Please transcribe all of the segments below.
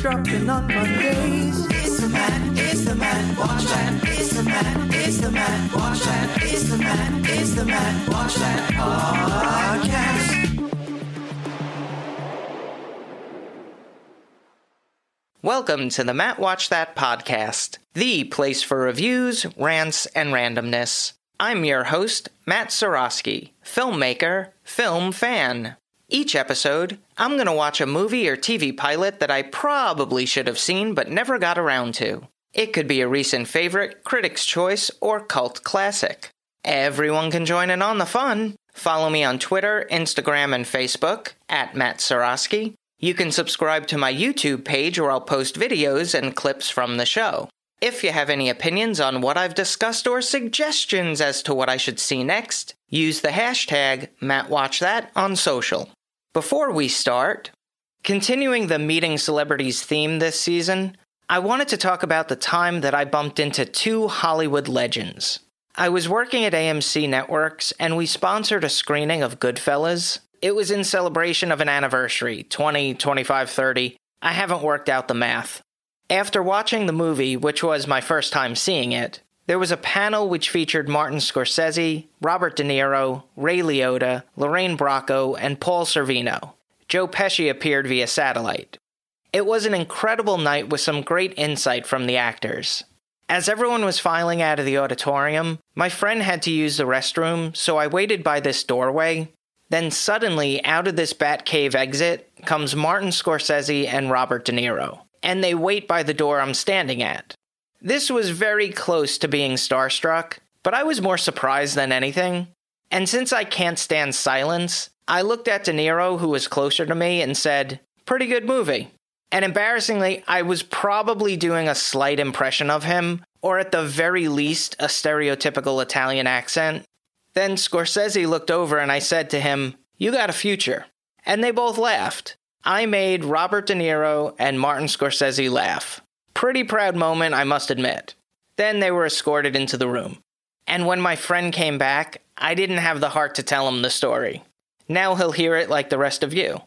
dropping on Mondays. It's the man, it's the man, watch that. It's the man, it's the man, watch that. It's the man, it's the man, watch that podcast. Welcome to the Matt Watch That podcast, the place for reviews, rants, and randomness. I'm your host, Matt Sorosky, filmmaker, film fan. Each episode, I'm going to watch a movie or TV pilot that I probably should have seen but never got around to. It could be a recent favorite, critic's choice, or cult classic. Everyone can join in on the fun. Follow me on Twitter, Instagram, and Facebook at Matt Sorosky. You can subscribe to my YouTube page where I'll post videos and clips from the show. If you have any opinions on what I've discussed or suggestions as to what I should see next, use the hashtag MattWatchThat on social. Before we start, continuing the meeting celebrities theme this season, I wanted to talk about the time that I bumped into two Hollywood legends. I was working at AMC Networks and we sponsored a screening of Goodfellas. It was in celebration of an anniversary 20, 25, 30. I haven't worked out the math. After watching the movie, which was my first time seeing it, there was a panel which featured Martin Scorsese, Robert De Niro, Ray Liotta, Lorraine Bracco, and Paul Sorvino. Joe Pesci appeared via satellite. It was an incredible night with some great insight from the actors. As everyone was filing out of the auditorium, my friend had to use the restroom, so I waited by this doorway. Then suddenly, out of this Batcave exit, comes Martin Scorsese and Robert De Niro and they wait by the door I'm standing at. This was very close to being starstruck, but I was more surprised than anything. And since I can't stand silence, I looked at De Niro, who was closer to me, and said, Pretty good movie. And embarrassingly, I was probably doing a slight impression of him, or at the very least, a stereotypical Italian accent. Then Scorsese looked over and I said to him, You got a future. And they both laughed. I made Robert De Niro and Martin Scorsese laugh. Pretty proud moment, I must admit. Then they were escorted into the room. And when my friend came back, I didn't have the heart to tell him the story. Now he'll hear it like the rest of you.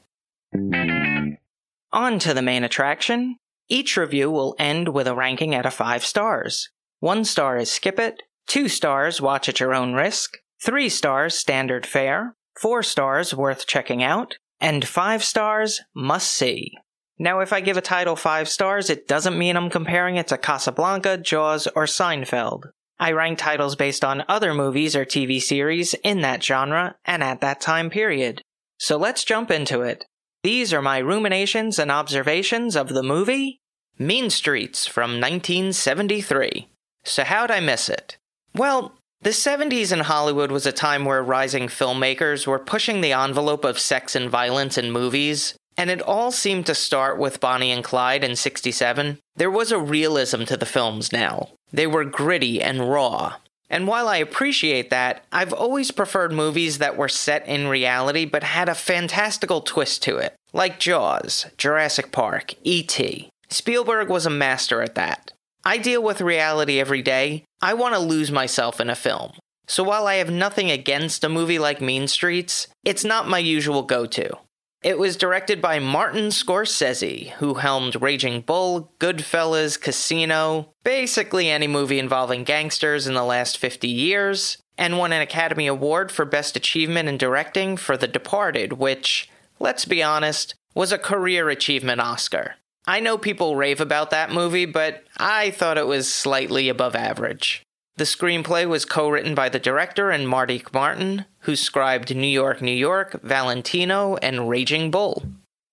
On to the main attraction. Each review will end with a ranking out of 5 stars. 1 star is skip it, 2 stars watch at your own risk, 3 stars standard fare, 4 stars worth checking out, and five stars, must see. Now, if I give a title five stars, it doesn't mean I'm comparing it to Casablanca, Jaws, or Seinfeld. I rank titles based on other movies or TV series in that genre and at that time period. So let's jump into it. These are my ruminations and observations of the movie Mean Streets from 1973. So, how'd I miss it? Well, the 70s in Hollywood was a time where rising filmmakers were pushing the envelope of sex and violence in movies, and it all seemed to start with Bonnie and Clyde in 67. There was a realism to the films now. They were gritty and raw. And while I appreciate that, I've always preferred movies that were set in reality but had a fantastical twist to it, like Jaws, Jurassic Park, E.T. Spielberg was a master at that. I deal with reality every day. I want to lose myself in a film. So while I have nothing against a movie like Mean Streets, it's not my usual go to. It was directed by Martin Scorsese, who helmed Raging Bull, Goodfellas, Casino, basically any movie involving gangsters in the last 50 years, and won an Academy Award for Best Achievement in Directing for The Departed, which, let's be honest, was a career achievement Oscar. I know people rave about that movie, but I thought it was slightly above average. The screenplay was co written by the director and Mardik Martin, who scribed New York, New York, Valentino, and Raging Bull.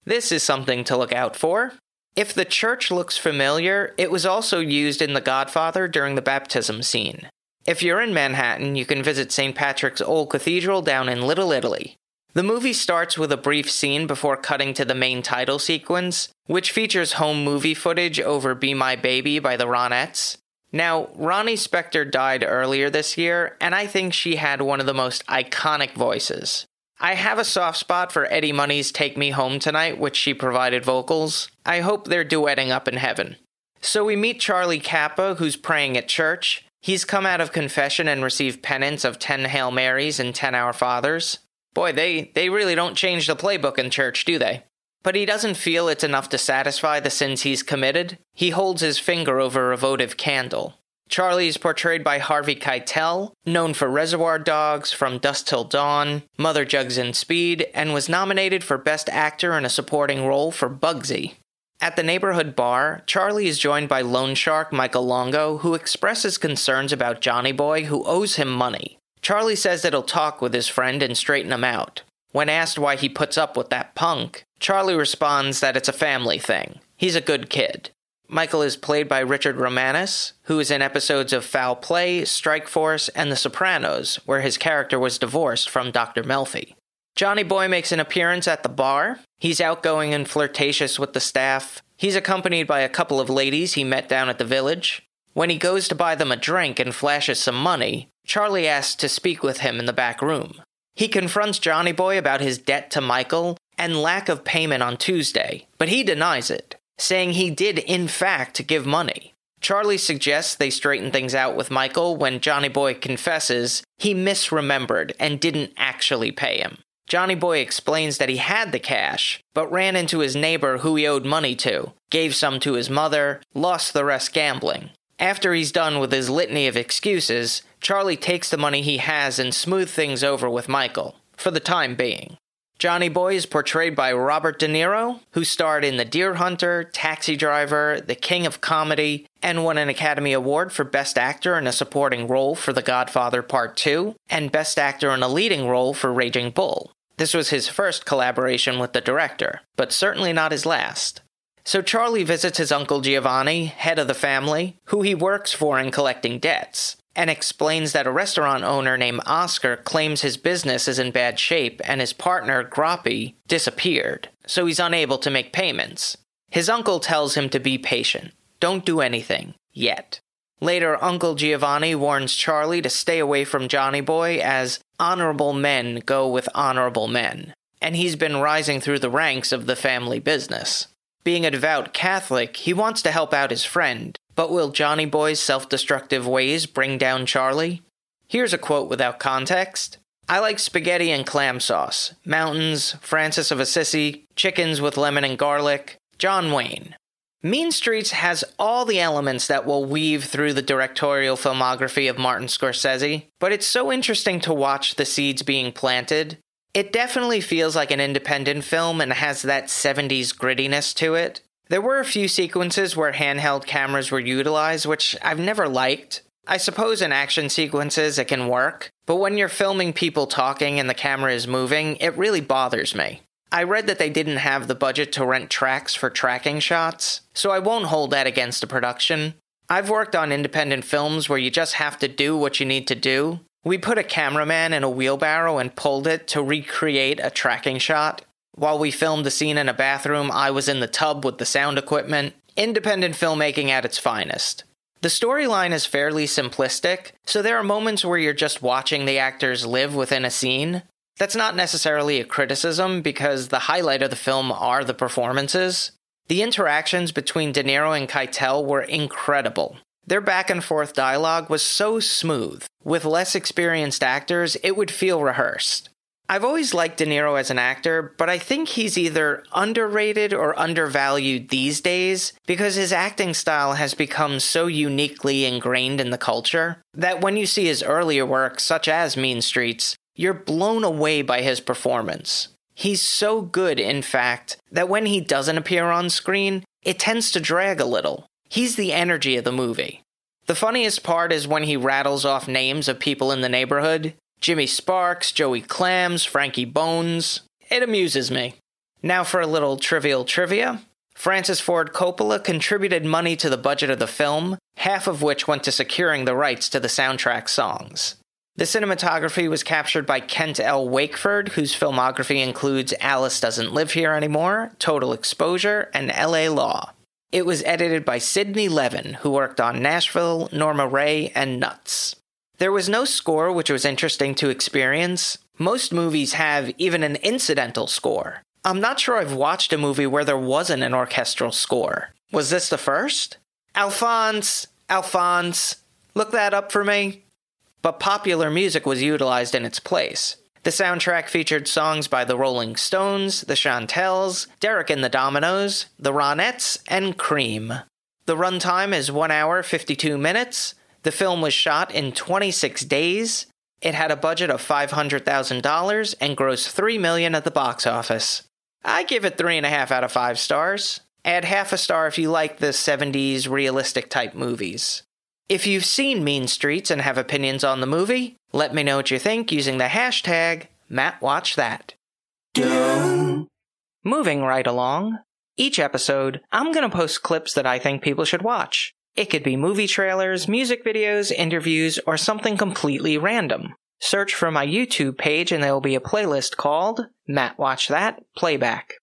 This is something to look out for. If the church looks familiar, it was also used in The Godfather during the baptism scene. If you're in Manhattan, you can visit St. Patrick's Old Cathedral down in Little Italy. The movie starts with a brief scene before cutting to the main title sequence, which features home movie footage over Be My Baby by the Ronettes. Now, Ronnie Spector died earlier this year, and I think she had one of the most iconic voices. I have a soft spot for Eddie Money's Take Me Home Tonight, which she provided vocals. I hope they're duetting up in heaven. So we meet Charlie Cappa, who's praying at church. He's come out of confession and received penance of 10 Hail Marys and 10 Our Fathers. Boy, they, they really don't change the playbook in church, do they? But he doesn't feel it's enough to satisfy the sins he's committed. He holds his finger over a votive candle. Charlie is portrayed by Harvey Keitel, known for Reservoir Dogs, From Dusk Till Dawn, Mother Jugs and Speed, and was nominated for Best Actor in a Supporting Role for Bugsy. At the neighborhood bar, Charlie is joined by loan shark Michael Longo, who expresses concerns about Johnny Boy, who owes him money. Charlie says that he'll talk with his friend and straighten him out. When asked why he puts up with that punk, Charlie responds that it's a family thing. He's a good kid. Michael is played by Richard Romanus, who is in episodes of Foul Play, Strike Force, and The Sopranos, where his character was divorced from Dr. Melfi. Johnny Boy makes an appearance at the bar. He's outgoing and flirtatious with the staff. He's accompanied by a couple of ladies he met down at the village. When he goes to buy them a drink and flashes some money, Charlie asks to speak with him in the back room. He confronts Johnny Boy about his debt to Michael and lack of payment on Tuesday, but he denies it saying he did, in fact, give money. Charlie suggests they straighten things out with Michael when Johnny Boy confesses he misremembered and didn't actually pay him. Johnny Boy explains that he had the cash, but ran into his neighbor who he owed money to, gave some to his mother, lost the rest gambling. After he's done with his litany of excuses, Charlie takes the money he has and smooths things over with Michael, for the time being. Johnny Boy is portrayed by Robert De Niro, who starred in The Deer Hunter, Taxi Driver, The King of Comedy, and won an Academy Award for Best Actor in a Supporting Role for The Godfather Part 2, and Best Actor in a Leading Role for Raging Bull. This was his first collaboration with the director, but certainly not his last. So Charlie visits his uncle Giovanni, head of the family, who he works for in collecting debts and explains that a restaurant owner named Oscar claims his business is in bad shape and his partner, Groppy, disappeared, so he's unable to make payments. His uncle tells him to be patient. Don't do anything. Yet. Later, Uncle Giovanni warns Charlie to stay away from Johnny Boy as honorable men go with honorable men, and he's been rising through the ranks of the family business. Being a devout Catholic, he wants to help out his friend, but will Johnny Boy's self destructive ways bring down Charlie? Here's a quote without context. I like spaghetti and clam sauce, mountains, Francis of Assisi, chickens with lemon and garlic, John Wayne. Mean Streets has all the elements that will weave through the directorial filmography of Martin Scorsese, but it's so interesting to watch the seeds being planted. It definitely feels like an independent film and has that 70s grittiness to it. There were a few sequences where handheld cameras were utilized, which I've never liked. I suppose in action sequences it can work, but when you're filming people talking and the camera is moving, it really bothers me. I read that they didn't have the budget to rent tracks for tracking shots, so I won't hold that against the production. I've worked on independent films where you just have to do what you need to do. We put a cameraman in a wheelbarrow and pulled it to recreate a tracking shot. While we filmed the scene in a bathroom, I was in the tub with the sound equipment. Independent filmmaking at its finest. The storyline is fairly simplistic, so there are moments where you're just watching the actors live within a scene. That's not necessarily a criticism because the highlight of the film are the performances. The interactions between De Niro and Keitel were incredible. Their back and forth dialogue was so smooth. With less experienced actors, it would feel rehearsed. I've always liked De Niro as an actor, but I think he's either underrated or undervalued these days because his acting style has become so uniquely ingrained in the culture that when you see his earlier work, such as Mean Streets, you're blown away by his performance. He's so good, in fact, that when he doesn't appear on screen, it tends to drag a little. He's the energy of the movie. The funniest part is when he rattles off names of people in the neighborhood. Jimmy Sparks, Joey Clams, Frankie Bones. It amuses me. Now for a little trivial trivia. Francis Ford Coppola contributed money to the budget of the film, half of which went to securing the rights to the soundtrack songs. The cinematography was captured by Kent L. Wakeford, whose filmography includes Alice Doesn't Live Here Anymore, Total Exposure, and LA Law. It was edited by Sidney Levin, who worked on Nashville, Norma Rae, and Nuts. There was no score, which was interesting to experience. Most movies have even an incidental score. I'm not sure I've watched a movie where there wasn't an orchestral score. Was this the first? Alphonse, Alphonse, look that up for me. But popular music was utilized in its place. The soundtrack featured songs by the Rolling Stones, the Chantels, Derek and the Dominos, the Ronettes, and Cream. The runtime is 1 hour 52 minutes. The film was shot in 26 days. It had a budget of $500,000 and grossed 3 million at the box office. I give it 3.5 out of 5 stars. Add half a star if you like the 70s realistic type movies. If you've seen Mean Streets and have opinions on the movie, let me know what you think using the hashtag MattWatchThat. Moving right along, each episode, I'm going to post clips that I think people should watch. It could be movie trailers, music videos, interviews, or something completely random. Search for my YouTube page and there will be a playlist called Matt Watch That Playback.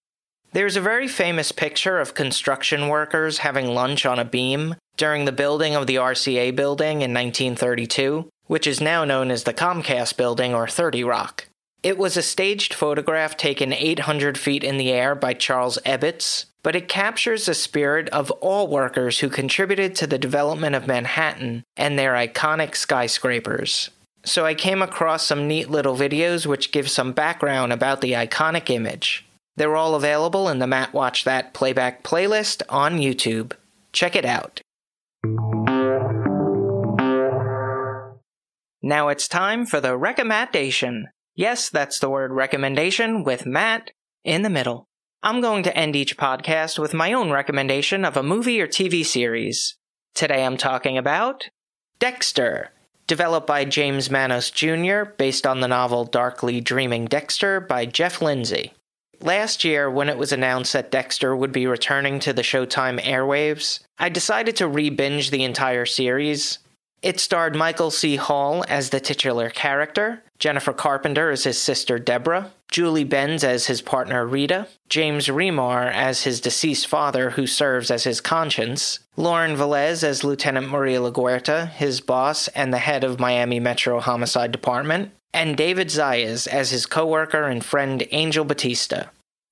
There's a very famous picture of construction workers having lunch on a beam during the building of the RCA building in 1932, which is now known as the Comcast building or 30 Rock. It was a staged photograph taken 800 feet in the air by Charles Ebbets, but it captures the spirit of all workers who contributed to the development of Manhattan and their iconic skyscrapers. So I came across some neat little videos which give some background about the iconic image. They're all available in the Matt Watch That playback playlist on YouTube. Check it out. Now it's time for the recommendation. Yes, that's the word recommendation with Matt in the middle. I'm going to end each podcast with my own recommendation of a movie or TV series. Today I'm talking about Dexter, developed by James Manos Jr., based on the novel Darkly Dreaming Dexter by Jeff Lindsay. Last year, when it was announced that Dexter would be returning to the Showtime airwaves, I decided to re binge the entire series. It starred Michael C. Hall as the titular character, Jennifer Carpenter as his sister Deborah, Julie Benz as his partner Rita, James Remar as his deceased father who serves as his conscience, Lauren Velez as Lieutenant Maria LaGuerta, his boss and the head of Miami Metro Homicide Department, and David Zayas as his coworker and friend Angel Batista.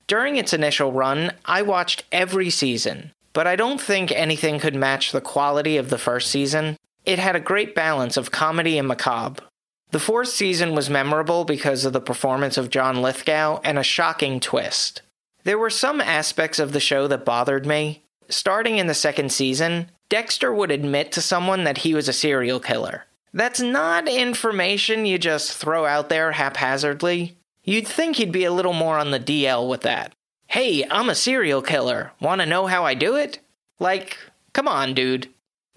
During its initial run, I watched every season, but I don't think anything could match the quality of the first season. It had a great balance of comedy and macabre. The fourth season was memorable because of the performance of John Lithgow and a shocking twist. There were some aspects of the show that bothered me. Starting in the second season, Dexter would admit to someone that he was a serial killer. That's not information you just throw out there haphazardly. You'd think he'd be a little more on the DL with that. Hey, I'm a serial killer. Want to know how I do it? Like, come on, dude.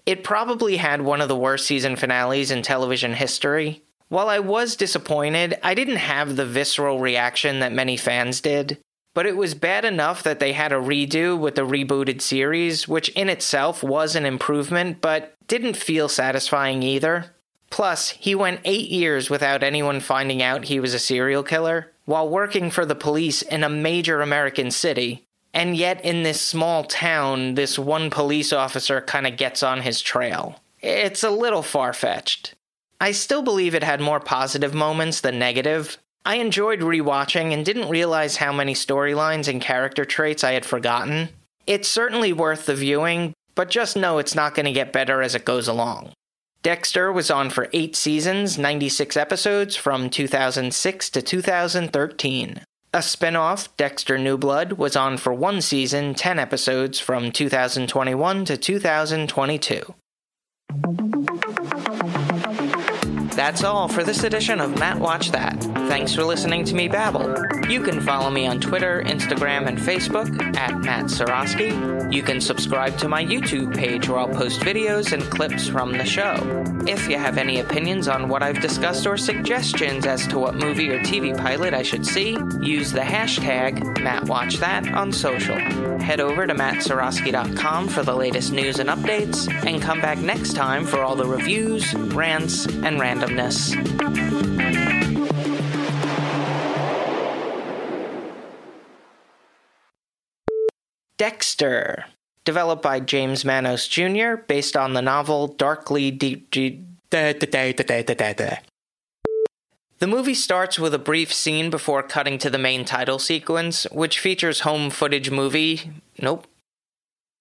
It probably had one of the worst season finales in television history. While I was disappointed, I didn't have the visceral reaction that many fans did. But it was bad enough that they had a redo with the rebooted series, which in itself was an improvement, but didn't feel satisfying either. Plus, he went eight years without anyone finding out he was a serial killer, while working for the police in a major American city. And yet, in this small town, this one police officer kind of gets on his trail. It's a little far fetched. I still believe it had more positive moments than negative. I enjoyed rewatching and didn't realize how many storylines and character traits I had forgotten. It's certainly worth the viewing, but just know it's not going to get better as it goes along. Dexter was on for eight seasons, 96 episodes from 2006 to 2013. A spin off, Dexter New Blood, was on for one season, 10 episodes from 2021 to 2022. That's all for this edition of Matt Watch That. Thanks for listening to me babble. You can follow me on Twitter, Instagram, and Facebook at Matt Sorosky. You can subscribe to my YouTube page where I'll post videos and clips from the show. If you have any opinions on what I've discussed or suggestions as to what movie or TV pilot I should see, use the hashtag MattWatchThat on social. Head over to mattsorosky.com for the latest news and updates, and come back next time for all the reviews, rants, and random randomness. Dexter, developed by James Manos Jr., based on the novel Darkly Deep. The movie starts with a brief scene before cutting to the main title sequence, which features home footage movie. Nope,